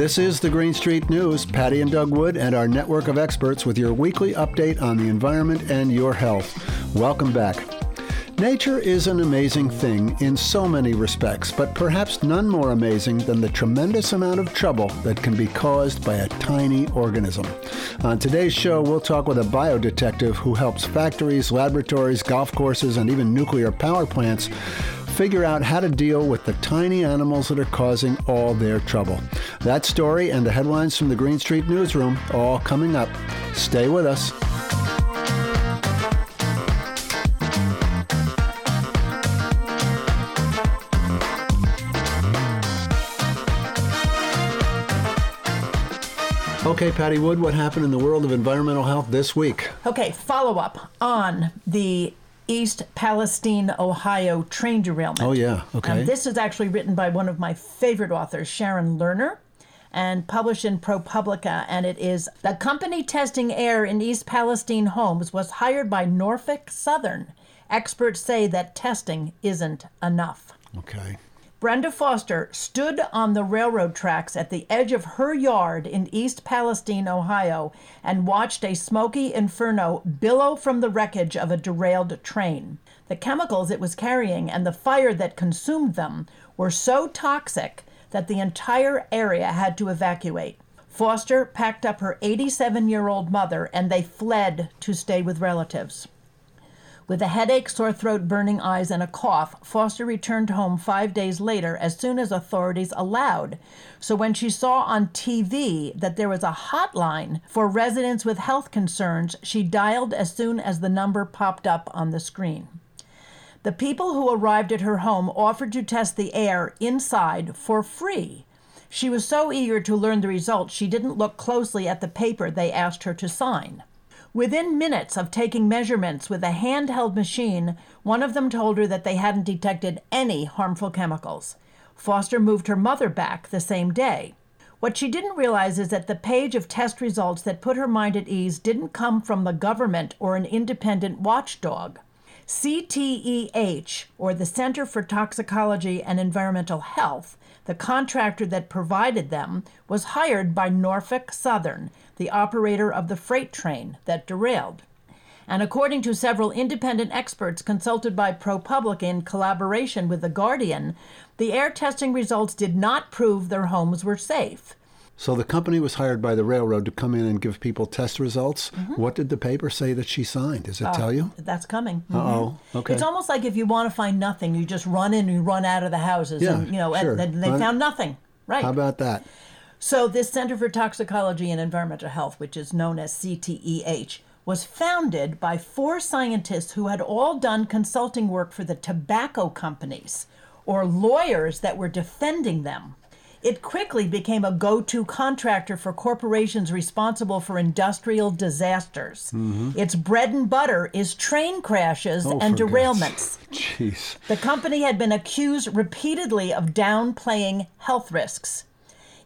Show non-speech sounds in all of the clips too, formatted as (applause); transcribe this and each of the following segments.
This is the Green Street News. Patti and Doug Wood and our network of experts with your weekly update on the environment and your health. Welcome back. Nature is an amazing thing in so many respects, but perhaps none more amazing than the tremendous amount of trouble that can be caused by a tiny organism. On today's show, we'll talk with a biodetective who helps factories, laboratories, golf courses, and even nuclear power plants figure out how to deal with the tiny animals that are causing all their trouble. That story and the headlines from the Green Street Newsroom all coming up. Stay with us. Okay, Patti Wood, what happened in the world of environmental health this week? Okay, follow up on the East Palestine, Ohio train derailment. Oh, yeah, okay. And this is actually written by one of my favorite authors, Sharon Lerner, and published in ProPublica. And it is The company testing air in East Palestine homes was hired by Norfolk Southern. Experts say that testing isn't enough. Okay. Brenda Foster stood on the railroad tracks at the edge of her yard in East Palestine, Ohio, and watched a smoky inferno billow from the wreckage of a derailed train. The chemicals it was carrying and the fire that consumed them were so toxic that the entire area had to evacuate. Foster packed up her 87 year old mother and they fled to stay with relatives. With a headache, sore throat, burning eyes, and a cough, Foster returned home five days later as soon as authorities allowed. So when she saw on TV that there was a hotline for residents with health concerns, she dialed as soon as the number popped up on the screen. The people who arrived at her home offered to test the air inside for free. She was so eager to learn the results, she didn't look closely at the paper they asked her to sign. Within minutes of taking measurements with a handheld machine, one of them told her that they hadn't detected any harmful chemicals. Foster moved her mother back the same day. What she didn't realize is that the page of test results that put her mind at ease didn't come from the government or an independent watchdog. CTEH, or the Center for Toxicology and Environmental Health, the contractor that provided them, was hired by Norfolk Southern, the operator of the freight train that derailed. And according to several independent experts consulted by ProPublica in collaboration with The Guardian, the air testing results did not prove their homes were safe. So the company was hired by the railroad to come in and give people test results. Mm-hmm. What did the paper say that she signed? Does it oh, tell you? That's coming. Mm-hmm. oh. Okay. It's almost like if you want to find nothing, you just run in and you run out of the houses. Yeah, and, you know, sure. and, and they found nothing. Right. How about that? So this Center for Toxicology and Environmental Health, which is known as CTEH, was founded by four scientists who had all done consulting work for the tobacco companies or lawyers that were defending them. It quickly became a go to contractor for corporations responsible for industrial disasters. Mm-hmm. Its bread and butter is train crashes oh, and derailments. Jeez. The company had been accused repeatedly of downplaying health risks.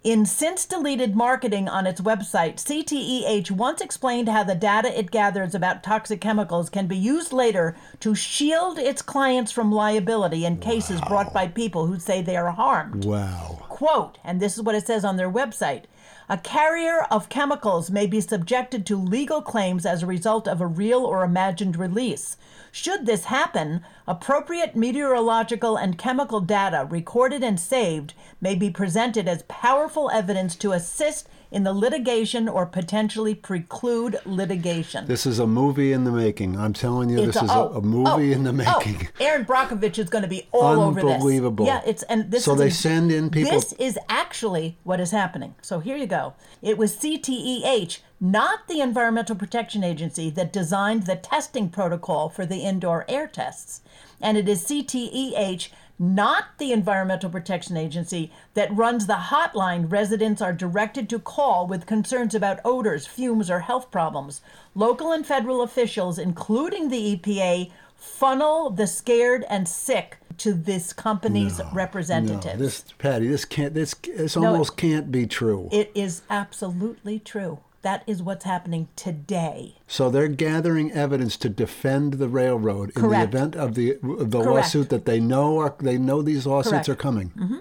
In since deleted marketing on its website, CTEH once explained how the data it gathers about toxic chemicals can be used later to shield its clients from liability in cases wow. brought by people who say they are harmed. Wow. Quote, and this is what it says on their website a carrier of chemicals may be subjected to legal claims as a result of a real or imagined release. Should this happen, appropriate meteorological and chemical data recorded and saved may be presented as powerful evidence to assist in the litigation or potentially preclude litigation. This is a movie in the making. I'm telling you, It's this is a- a, a movie oh, in the oh, making. (laughs) Erin Brockovich is going to be all over this. Unbelievable. Yeah, it's and this. So they a- send in people- This is actually what is happening. So here you go. It was CTEH, not the Environmental Protection Agency, that designed the testing protocol for the indoor air tests, and it is CTEH. Not the Environmental Protection Agency that runs the hotline residents are directed to call with concerns about odors, fumes, or health problems. Local and federal officials, including the EPA, funnel the scared and sick to this company's representatives. No, this Patti, this can't. This this No, almost can't be true. it is absolutely true. That is what's happening today. so they're gathering evidence to defend the railroad in the event of the of the Correct. lawsuit that they know are they know these lawsuits Correct. are coming. Mm-hmm.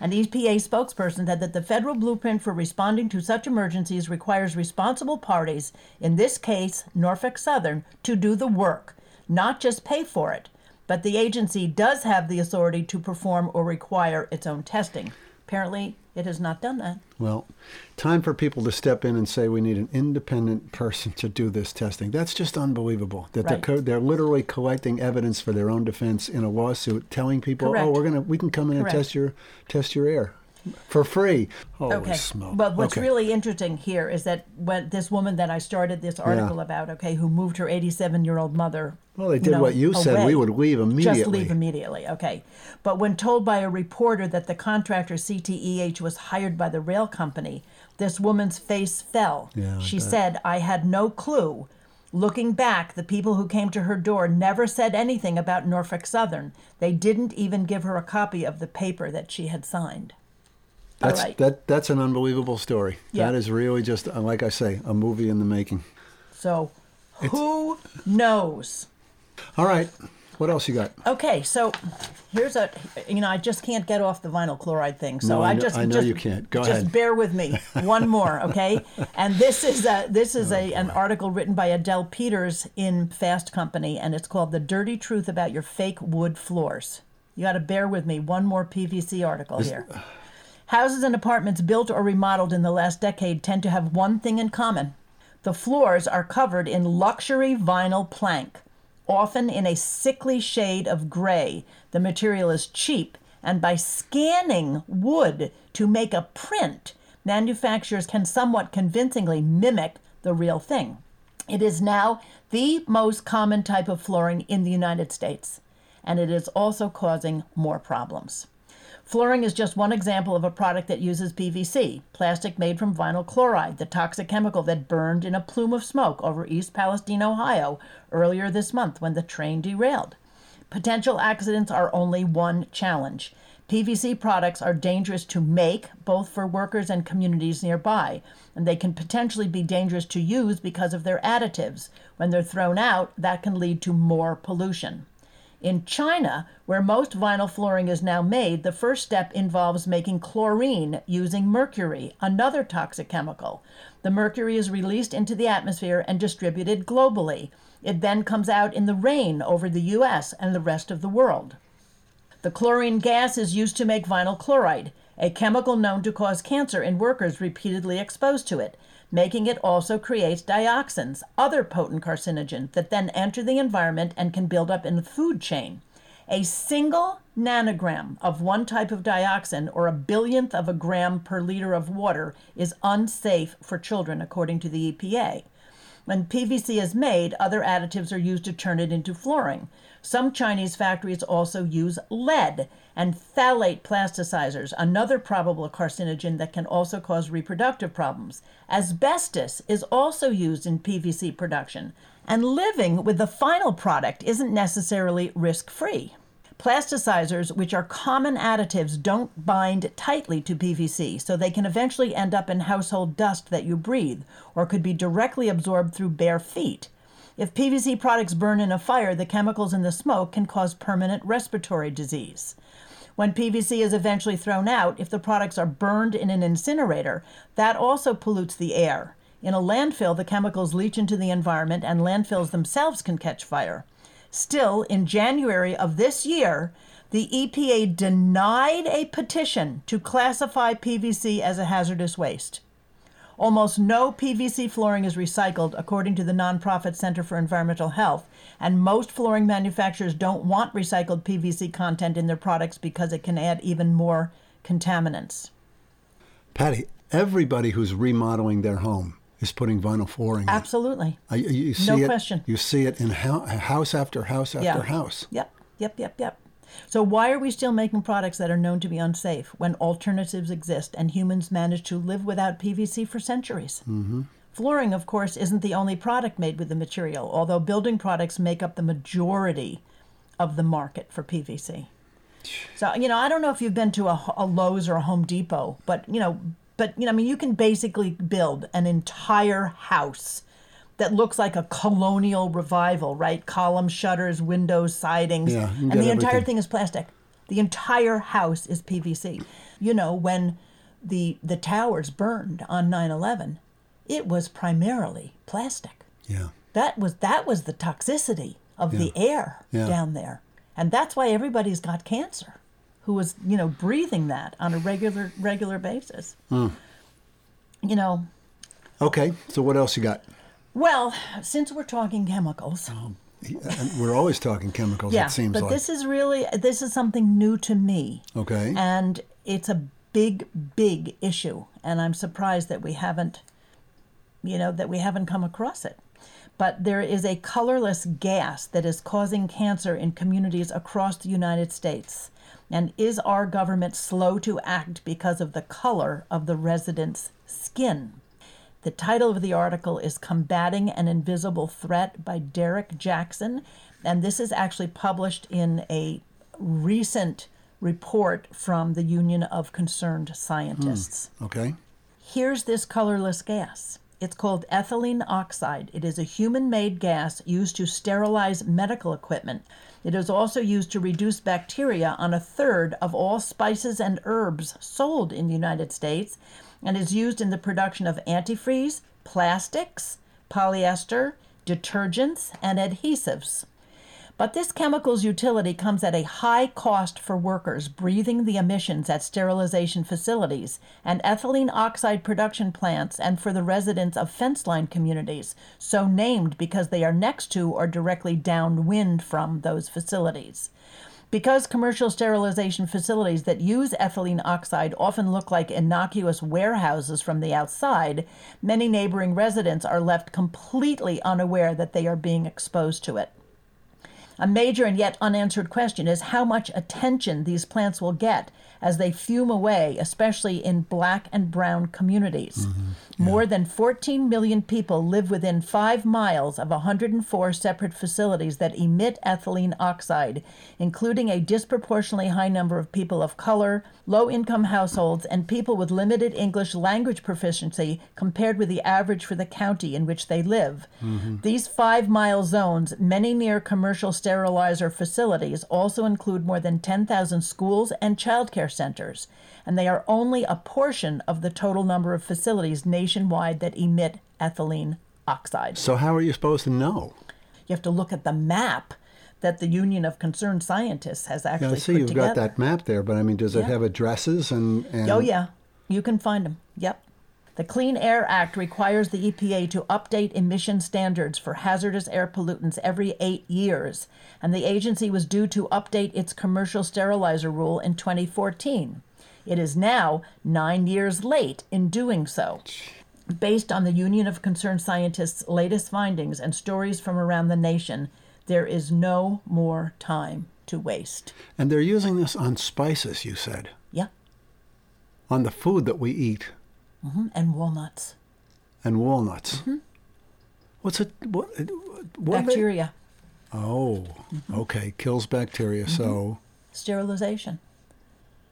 An EPA spokesperson said that the federal blueprint for responding to such emergencies requires responsible parties, in this case Norfolk Southern, to do the work, not just pay for it. But the agency does have the authority to perform or require its own testing. Apparently, it has not done that. Well, time for people to step in and say we need an independent person to do this testing. That's just unbelievable. That Right. they're co- they're literally collecting evidence for their own defense in a lawsuit, telling people, oh, Correct. "Oh, we're gonna we can come in Correct. and test your test your air for free." Holy Okay. smoke! But what's Okay. really interesting here is that when this woman that I started this article about, okay, who moved her 87 year old mother. Well, they did what you said. We would leave immediately. Just leave immediately, okay. But when told by a reporter that the contractor CTEH was hired by the rail company, this woman's face fell. Yeah, she bet. said, I had no clue. Looking back, the people who came to her door never said anything about Norfolk Southern. They didn't even give her a copy of the paper that she had signed. That's right. that that's an unbelievable story. Yeah. That is really just uh, like I say, a movie in the making. So, who knows? All right, what else you got? Okay, so here's a you know I just can't get off the vinyl chloride thing. So No, I know- just I know just, you can't. Go just ahead. bear with me. (laughs) One more, okay? and this is a this is a an article written by Adele Peters in Fast Company, and it's called "The Dirty Truth About Your Fake Wood Floors." You got to bear with me. One more PVC article here. Houses and apartments built or remodeled in the last decade tend to have one thing in common. The floors are covered in luxury vinyl plank, often in a sickly shade of gray. The material is cheap, and by scanning wood to make a print, manufacturers can somewhat convincingly mimic the real thing. It is now the most common type of flooring in the United States, and it is also causing more problems. Flooring is just one example of a product that uses PVC, plastic made from vinyl chloride, the toxic chemical that burned in a plume of smoke over East Palestine, Ohio, earlier this month when the train derailed. Potential accidents are only one challenge. PVC products are dangerous to make, both for workers and communities nearby, and they can potentially be dangerous to use because of their additives. When they're thrown out, that can lead to more pollution. In China, where most vinyl flooring is now made, the first step involves making chlorine using mercury, another toxic chemical. The mercury is released into the atmosphere and distributed globally. It then comes out in the rain over the US and the rest of the world. The chlorine gas is used to make vinyl chloride, a chemical known to cause cancer in workers repeatedly exposed to it. Making it also creates dioxins, other potent carcinogens that then enter the environment and can build up in the food chain. A single nanogram of one type of dioxin, or a billionth of a gram per liter of water, is unsafe for children, according to the EPA. When PVC is made, other additives are used to turn it into flooring. Some Chinese factories also use lead and phthalate plasticizers, another probable carcinogen that can also cause reproductive problems. Asbestos is also used in PVC production, and living with the final product isn't necessarily risk free. Plasticizers, which are common additives, don't bind tightly to PVC, so they can eventually end up in household dust that you breathe, or could be directly absorbed through bare feet. If PVC products burn in a fire, the chemicals in the smoke can cause permanent respiratory disease. When PVC is eventually thrown out, if the products are burned in an incinerator, that also pollutes the air. In a landfill, the chemicals leach into the environment, and landfills themselves can catch fire. Still, in January of this year, the EPA denied a petition to classify PVC as a hazardous waste. Almost no PVC flooring is recycled, according to the nonprofit Center for Environmental Health, and most flooring manufacturers don't want recycled PVC content in their products because it can add even more contaminants. Patti, everybody who's remodeling their home is putting vinyl flooring in. Absolutely. I- You, you see No it, question. You see it in hou- house after house after Yeah. house. Yep, yep, yep, yep. So why are we still making products that are known to be unsafe when alternatives exist and humans managed to live without PVC for centuries? Mm-hmm. Flooring, of course, isn't the only product made with the material, although building products make up the majority of the market for PVC. So, you know, I don't know if you've been to a, a Lowe's or a Home Depot, but, you know, but, you know, I mean, you can basically build an entire house that looks like a colonial revival, right? Column shutters, windows, sidings, Yeah, and the entire thing is plastic. The entire house is PVC. You know, when the the towers burned on 9/11, it was primarily plastic. Yeah. That was that was the toxicity of the air Yeah. down there. And that's why everybody's got cancer who was, you know, breathing that on a regular regular basis. Hmm. You know, Okay. So what else you got? well, since we're talking chemicals, And we're always talking chemicals. yeah, It seems but like. this is really this is something new to me. okay. And it's a big big issue and I'm surprised that we haven't you know that we haven't come across it. But there is a colorless gas that is causing cancer in communities across the United States. And is our government slow to act because of the color of the residents' skin? The title of the article is Combating an Invisible Threat by Derek Jackson. And this is actually published in a recent report from the Union of Concerned Scientists. Mm, okay. Here's this colorless gas. It's called ethylene oxide. It is a human made gas used to sterilize medical equipment. It is also used to reduce bacteria on a third of all spices and herbs sold in the United States and is used in the production of antifreeze, plastics, polyester, detergents, and adhesives. But this chemical's utility comes at a high cost for workers breathing the emissions at sterilization facilities and ethylene oxide production plants and for the residents of fence line communities, so named because they are next to or directly downwind from those facilities. Because commercial sterilization facilities that use ethylene oxide often look like innocuous warehouses from the outside, many neighboring residents are left completely unaware that they are being exposed to it. A major and yet unanswered question is how much attention these plants will get as they fume away, especially in black and brown communities. Mm-hmm. More than 14 million people live within five miles of 104 separate facilities that emit ethylene oxide, including a disproportionately high number of people of color, low income households, and people with limited English language proficiency compared with the average for the county in which they live. Mm-hmm. These five mile zones, many near commercial sterilizer facilities, also include more than 10,000 schools and childcare centers, and they are only a portion of the total number of facilities nationwide that emit ethylene oxide. So how are you supposed to know? You have to look at the map that the Union of Concerned Scientists has actually. Yeah, I see you've together. got that map there, but I mean, does it Yeah. have addresses and, and Oh, yeah. You can find them. Yep. The Clean Air Act requires the EPA to update emission standards for hazardous air pollutants every eight years, and the agency was due to update its commercial sterilizer rule in 2014. It is now nine years late in doing so. Based on the Union of Concerned Scientists' latest findings and stories from around the nation, there is no more time to waste. and they're using this on spices, you said, Yeah. on the food that we eat And walnuts. and walnuts. What's it? What? what Mm-hmm. Bacteria. Oh, okay. Kills bacteria. Mm-hmm. So, Sterilization.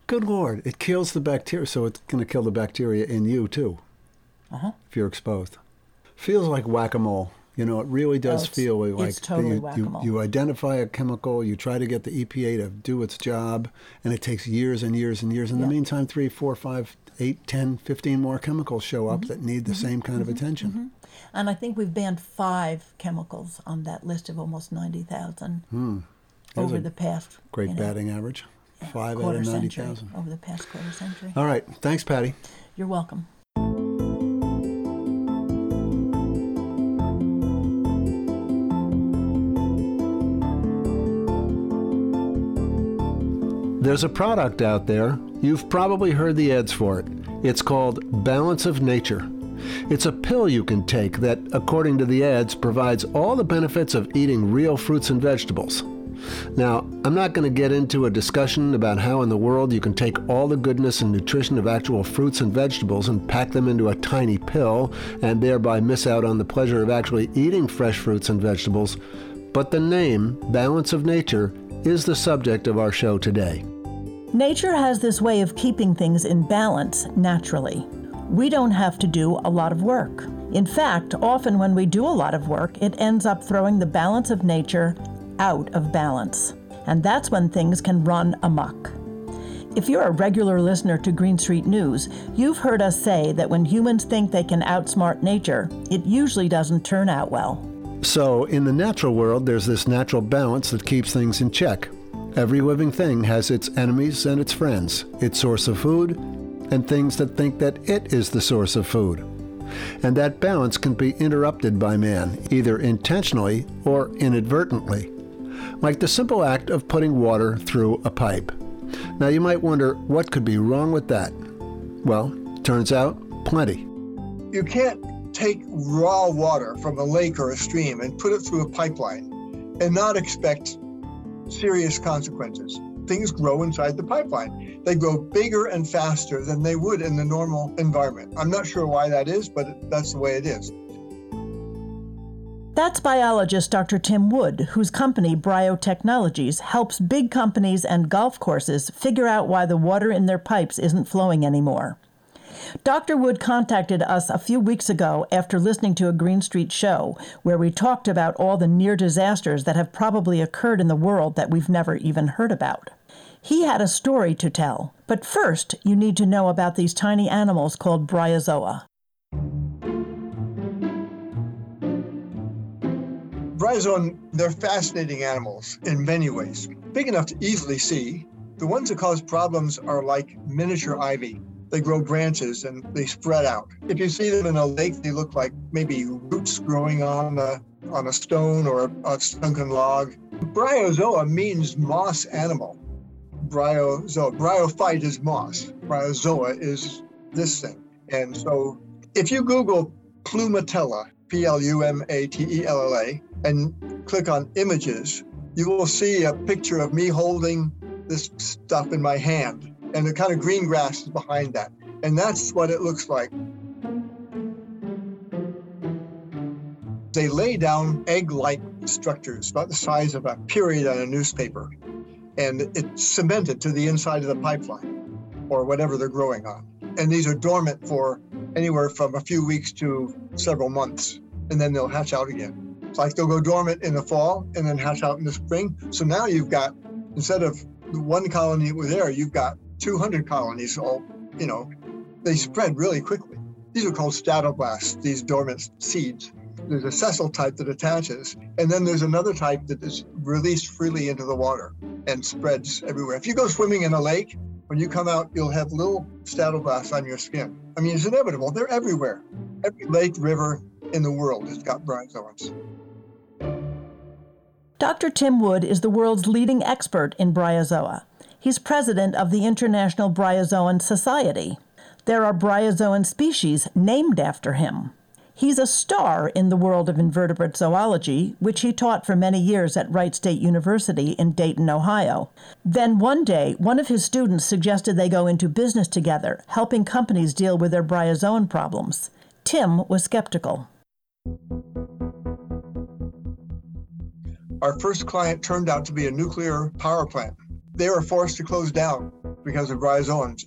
good lord, it kills the bacteria. So it's going to kill the bacteria in you too, Uh-huh. if you're exposed. Feels like whack-a-mole. You know, it really does Oh, feel like totally you, you, you identify a chemical, you try to get the EPA to do its job, and it takes years and years and years. In the Yeah. meantime, three, four, five, eight, ten, fifteen more chemicals show up Mm-hmm. that need the same kind of attention. And I think we've banned five chemicals on that list of almost 90,000 There's over the past Hmm. Great you know, batting average. Five out of 90,000. Over the past quarter century. All right. Thanks, Patti. You're welcome. There's a product out there. You've probably heard the ads for it. It's called Balance of Nature. It's a pill you can take that, according to the ads, provides all the benefits of eating real fruits and vegetables. Now, I'm not going to get into a discussion about how in the world you can take all the goodness and nutrition of actual fruits and vegetables and pack them into a tiny pill and thereby miss out on the pleasure of actually eating fresh fruits and vegetables, but the name, Balance of Nature, is the subject of our show today. Nature has this way of keeping things in balance naturally. We don't have to do a lot of work. In fact, often when we do a lot of work, it ends up throwing the balance of nature out of balance. And that's when things can run amok. If you're a regular listener to Green Street News, you've heard us say that when humans think they can outsmart nature, it usually doesn't turn out well. So, in the natural world, there's this natural balance that keeps things in check. Every living thing has its enemies and its friends, its source of food, and things that think that it is the source of food. And that balance can be interrupted by man, either intentionally or inadvertently, like the simple act of putting water through a pipe. Now you might wonder what could be wrong with that. Well, turns out plenty. You can't take raw water from a lake or a stream and put it through a pipeline and not expect serious consequences. Things grow inside the pipeline. They grow bigger and faster than they would in the normal environment. I'm not sure why that is, but that's the way it is. That's biologist Dr. Tim Wood, whose company, Bryo Technologies, helps big companies and golf courses figure out why the water in their pipes isn't flowing anymore. Dr. Wood contacted us a few weeks ago after listening to a Green Street show where we talked about all the near disasters that have probably occurred in the world that we've never even heard about. He had a story to tell, but first you need to know about these tiny animals called bryozoa. Bryozoan, they're fascinating animals in many ways. Big enough to easily see. The ones that cause problems are like miniature ivy. They grow branches and they spread out. If you see them in a lake, they look like maybe roots growing on a, on a stone or a, a sunken log. Bryozoa means moss animal. Bryozoa. Bryophyte is moss. Bryozoa is this thing. And so if you Google Plumatella, P L U M A T E L L A, and click on images, you will see a picture of me holding this stuff in my hand and the kind of green grass is behind that. And that's what it looks like. They lay down egg like structures about the size of a period on a newspaper, and it's cemented to the inside of the pipeline or whatever they're growing on. And these are dormant for anywhere from a few weeks to several months, and then they'll hatch out again. It's like they'll go dormant in the fall and then hatch out in the spring. So now you've got, instead of the one colony that was there, you've got 200 colonies all, you know, they spread really quickly. These are called statoblasts, these dormant seeds. There's a sessile type that attaches, and then there's another type that is released freely into the water and spreads everywhere. If you go swimming in a lake, when you come out, you'll have little statoblasts on your skin. I mean, it's inevitable. They're everywhere. Every lake, river in the world has got bryozoans. Dr. Tim Wood is the world's leading expert in bryozoa. He's president of the International Bryozoan Society. There are bryozoan species named after him. He's a star in the world of invertebrate zoology, which he taught for many years at Wright State University in Dayton, Ohio. Then one day, one of his students suggested they go into business together, helping companies deal with their bryozoan problems. Tim was skeptical. Our first client turned out to be a nuclear power plant. They were forced to close down because of bryozoans.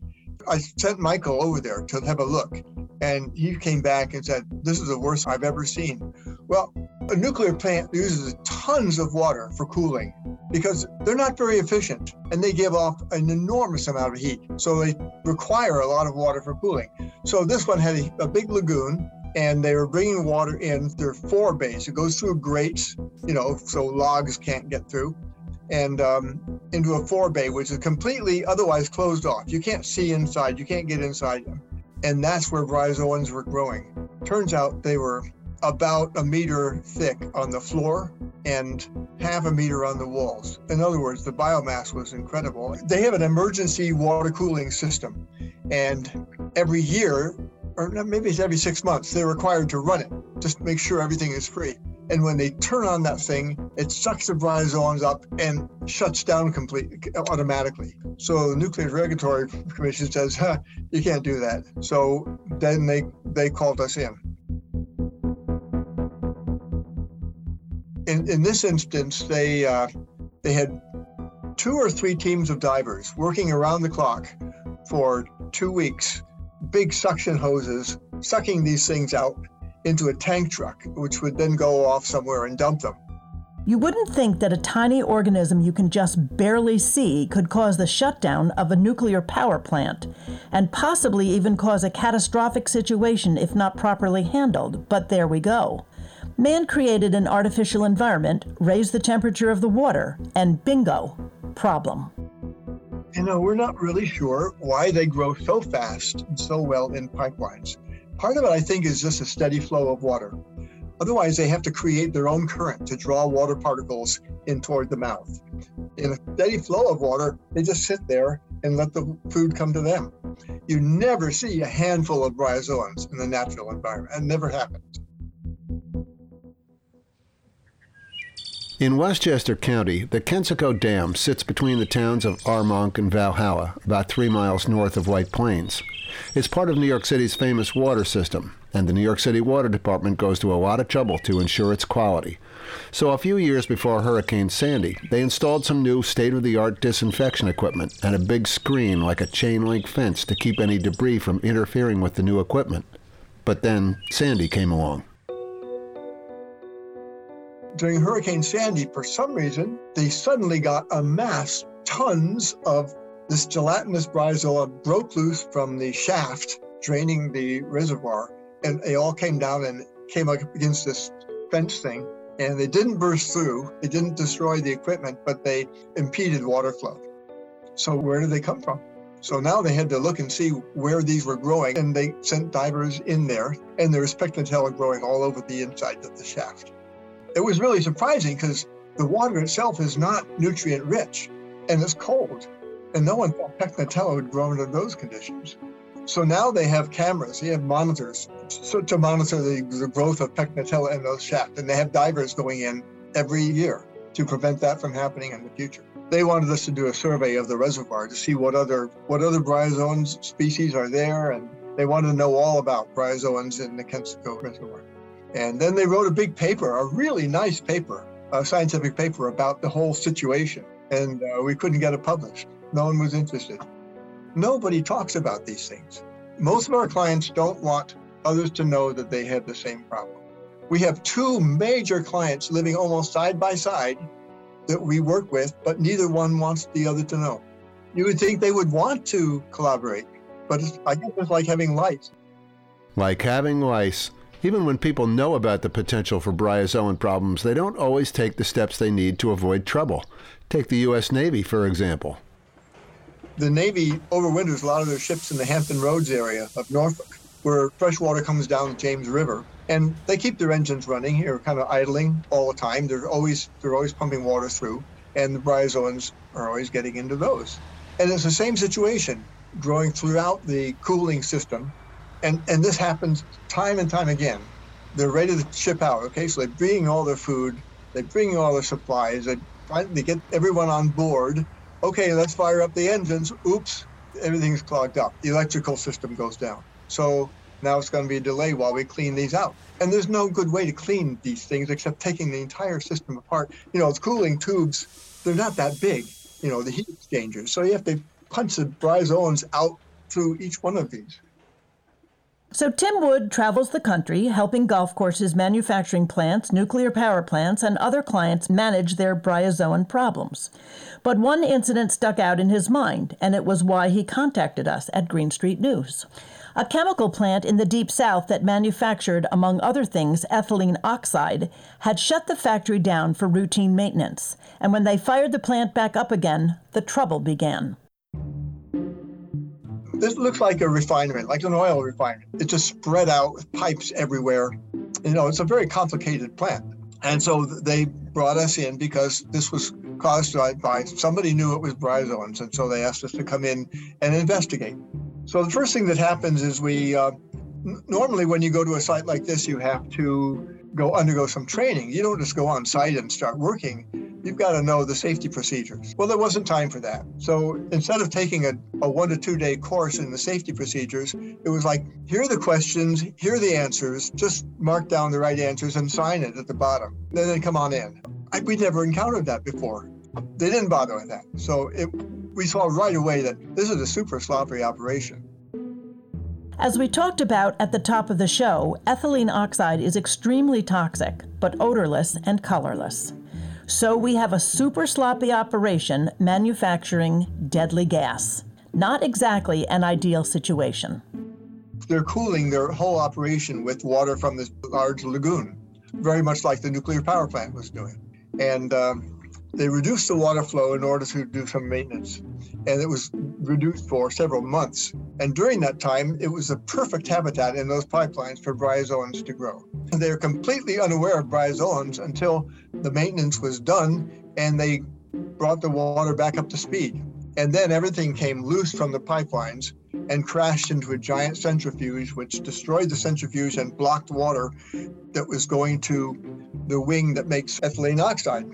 I sent Michael over there to have a look, and he came back and said, This is the worst I've ever seen. Well, a nuclear plant uses tons of water for cooling because they're not very efficient and they give off an enormous amount of heat. So they require a lot of water for cooling. So this one had a, a big lagoon and they were bringing water in through four bays. It goes through grates, you know, so logs can't get through, and um, into a forebay, which is completely otherwise closed off. You can't see inside, you can't get inside them. And that's where bryozoans were growing. Turns out they were about a meter thick on the floor and half a meter on the walls. In other words, the biomass was incredible. They have an emergency water cooling system. And every year, or maybe it's every six months, they're required to run it just to make sure everything is free. And when they turn on that thing, it sucks the bryozoans up and shuts down completely automatically. So the Nuclear Regulatory Commission says, huh, you can't do that. So then they they called us in. In in this instance, they uh, they had two or three teams of divers working around the clock for two weeks big suction hoses sucking these things out into a tank truck, which would then go off somewhere and dump them. You wouldn't think that a tiny organism you can just barely see could cause the shutdown of a nuclear power plant, and possibly even cause a catastrophic situation if not properly handled, but there we go. Man created an artificial environment, raised the temperature of the water, and bingo, problem. You know, we're not really sure why they grow so fast and so well in pipelines. Part of it, I think, is just a steady flow of water. Otherwise, they have to create their own current to draw water particles in toward the mouth. In a steady flow of water, they just sit there and let the food come to them. You never see a handful of bryozoans in the natural environment. It never happens. In Westchester County, the Kensico Dam sits between the towns of Armonk and Valhalla, about three miles north of White Plains. It's part of New York City's famous water system, and the New York City Water Department goes to a lot of trouble to ensure its quality. So, a few years before Hurricane Sandy, they installed some new state of the art disinfection equipment and a big screen like a chain link fence to keep any debris from interfering with the new equipment. But then Sandy came along. During Hurricane Sandy, for some reason, they suddenly got a mass, tons of this gelatinous bryozoa broke loose from the shaft draining the reservoir, and they all came down and came up against this fence thing. And they didn't burst through, they didn't destroy the equipment, but they impeded water flow. So, where did they come from? So now they had to look and see where these were growing, and they sent divers in there, and there was pectinella growing all over the inside of the shaft. It was really surprising because the water itself is not nutrient rich, and it's cold. And no one thought Pectinella would grow under those conditions. So now they have cameras, they have monitors so to monitor the, the growth of Pectinella in those shafts. And they have divers going in every year to prevent that from happening in the future. They wanted us to do a survey of the reservoir to see what other what other bryozoans species are there, and they wanted to know all about bryozoans in the Kensico Reservoir. And then they wrote a big paper, a really nice paper, a scientific paper about the whole situation, and uh, we couldn't get it published. No one was interested. Nobody talks about these things. Most of our clients don't want others to know that they have the same problem. We have two major clients living almost side by side that we work with, but neither one wants the other to know. You would think they would want to collaborate, but I guess it's like having lice. Like having lice. Even when people know about the potential for bryozoan problems, they don't always take the steps they need to avoid trouble. Take the U.S. Navy, for example the Navy overwinters a lot of their ships in the Hampton Roads area of Norfolk, where fresh water comes down the James River. And they keep their engines running here, kind of idling all the time. They're always they're always pumping water through, and the bryozoans are always getting into those. And it's the same situation growing throughout the cooling system. And and this happens time and time again. They're ready to ship out. Okay, so they bring all their food, they bring all their supplies, they they get everyone on board okay, let's fire up the engines. Oops, everything's clogged up. The electrical system goes down. So now it's going to be a delay while we clean these out. And there's no good way to clean these things except taking the entire system apart. You know, it's cooling tubes, they're not that big, you know, the heat exchangers. So you have to punch the bryozoans out through each one of these. So, Tim Wood travels the country helping golf courses, manufacturing plants, nuclear power plants, and other clients manage their bryozoan problems. But one incident stuck out in his mind, and it was why he contacted us at Green Street News. A chemical plant in the Deep South that manufactured, among other things, ethylene oxide had shut the factory down for routine maintenance. And when they fired the plant back up again, the trouble began. This looks like a refinery, like an oil refinery. It's just spread out with pipes everywhere. You know, it's a very complicated plant. And so they brought us in because this was caused by, somebody knew it was bryozoans. And so they asked us to come in and investigate. So the first thing that happens is we, uh, normally when you go to a site like this, you have to go undergo some training. You don't just go on site and start working you've got to know the safety procedures. Well, there wasn't time for that. So instead of taking a, a one to two day course in the safety procedures, it was like, here are the questions, here are the answers, just mark down the right answers and sign it at the bottom. Then they come on in. I, we'd never encountered that before. They didn't bother with that. So it, we saw right away that this is a super sloppy operation. As we talked about at the top of the show, ethylene oxide is extremely toxic, but odorless and colorless. So we have a super sloppy operation manufacturing deadly gas. Not exactly an ideal situation. They're cooling their whole operation with water from this large lagoon, very much like the nuclear power plant was doing. And um, they reduced the water flow in order to do some maintenance. And it was reduced for several months. And during that time, it was a perfect habitat in those pipelines for bryozoans to grow. They're completely unaware of bryozoans until the maintenance was done and they brought the water back up to speed. And then everything came loose from the pipelines and crashed into a giant centrifuge, which destroyed the centrifuge and blocked water that was going to the wing that makes ethylene oxide.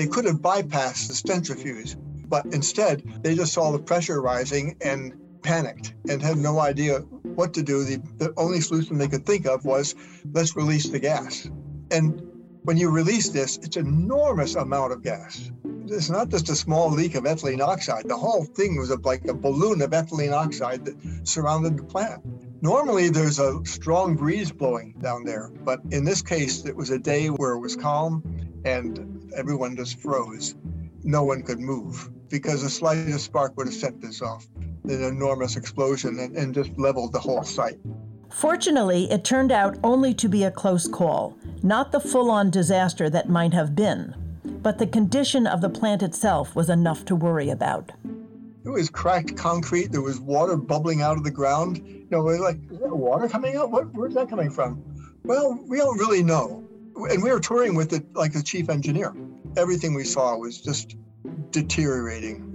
They could have bypassed the centrifuge, but instead they just saw the pressure rising and panicked and had no idea what to do. The, the only solution they could think of was let's release the gas. And when you release this, it's an enormous amount of gas it's not just a small leak of ethylene oxide. The whole thing was like a balloon of ethylene oxide that surrounded the plant. Normally, there's a strong breeze blowing down there, but in this case, it was a day where it was calm and everyone just froze. No one could move because the slightest spark would have set this off an enormous explosion and, and just leveled the whole site. Fortunately, it turned out only to be a close call, not the full on disaster that might have been but the condition of the plant itself was enough to worry about. It was cracked concrete. There was water bubbling out of the ground. You know, we're like, is that water coming out? What, where's that coming from? Well, we don't really know. And we were touring with it like the chief engineer. Everything we saw was just deteriorating.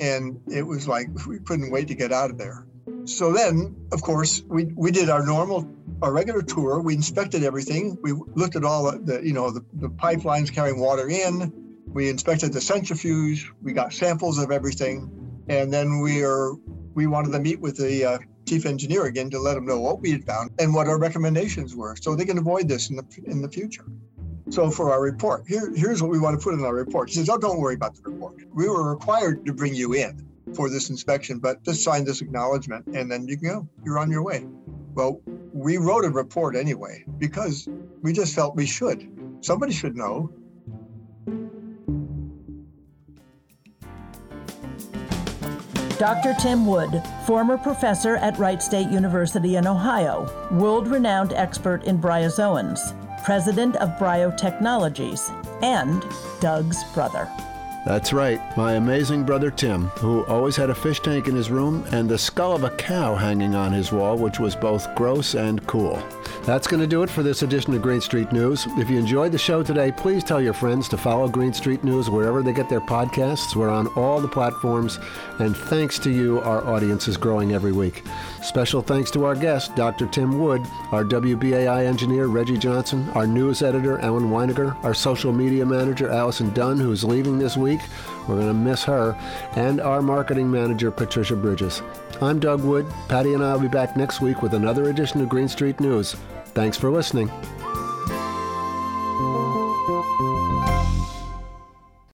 And it was like we couldn't wait to get out of there. So then, of course, we, we did our normal our regular tour. We inspected everything. We looked at all the, you know, the, the pipelines carrying water in. We inspected the centrifuge. We got samples of everything, and then we are we wanted to meet with the uh, chief engineer again to let them know what we had found and what our recommendations were, so they can avoid this in the in the future. So for our report, here, here's what we want to put in our report. He says, "Oh, don't worry about the report. We were required to bring you in for this inspection, but just sign this acknowledgement, and then you can go. You're on your way." Well, we wrote a report anyway because we just felt we should. Somebody should know. Dr. Tim Wood, former professor at Wright State University in Ohio, world renowned expert in bryozoans, president of Bryotechnologies, and Doug's brother. That's right, my amazing brother Tim, who always had a fish tank in his room and the skull of a cow hanging on his wall, which was both gross and cool. That's going to do it for this edition of Green Street News. If you enjoyed the show today, please tell your friends to follow Green Street News wherever they get their podcasts. We're on all the platforms, and thanks to you, our audience is growing every week. Special thanks to our guest, Dr. Tim Wood, our WBAI engineer, Reggie Johnson, our news editor, Alan Weiniger, our social media manager, Allison Dunn, who's leaving this week. We're going to miss her, and our marketing manager, Patricia Bridges. I'm Doug Wood. Patti and I will be back next week with another edition of Green Street News. Thanks for listening.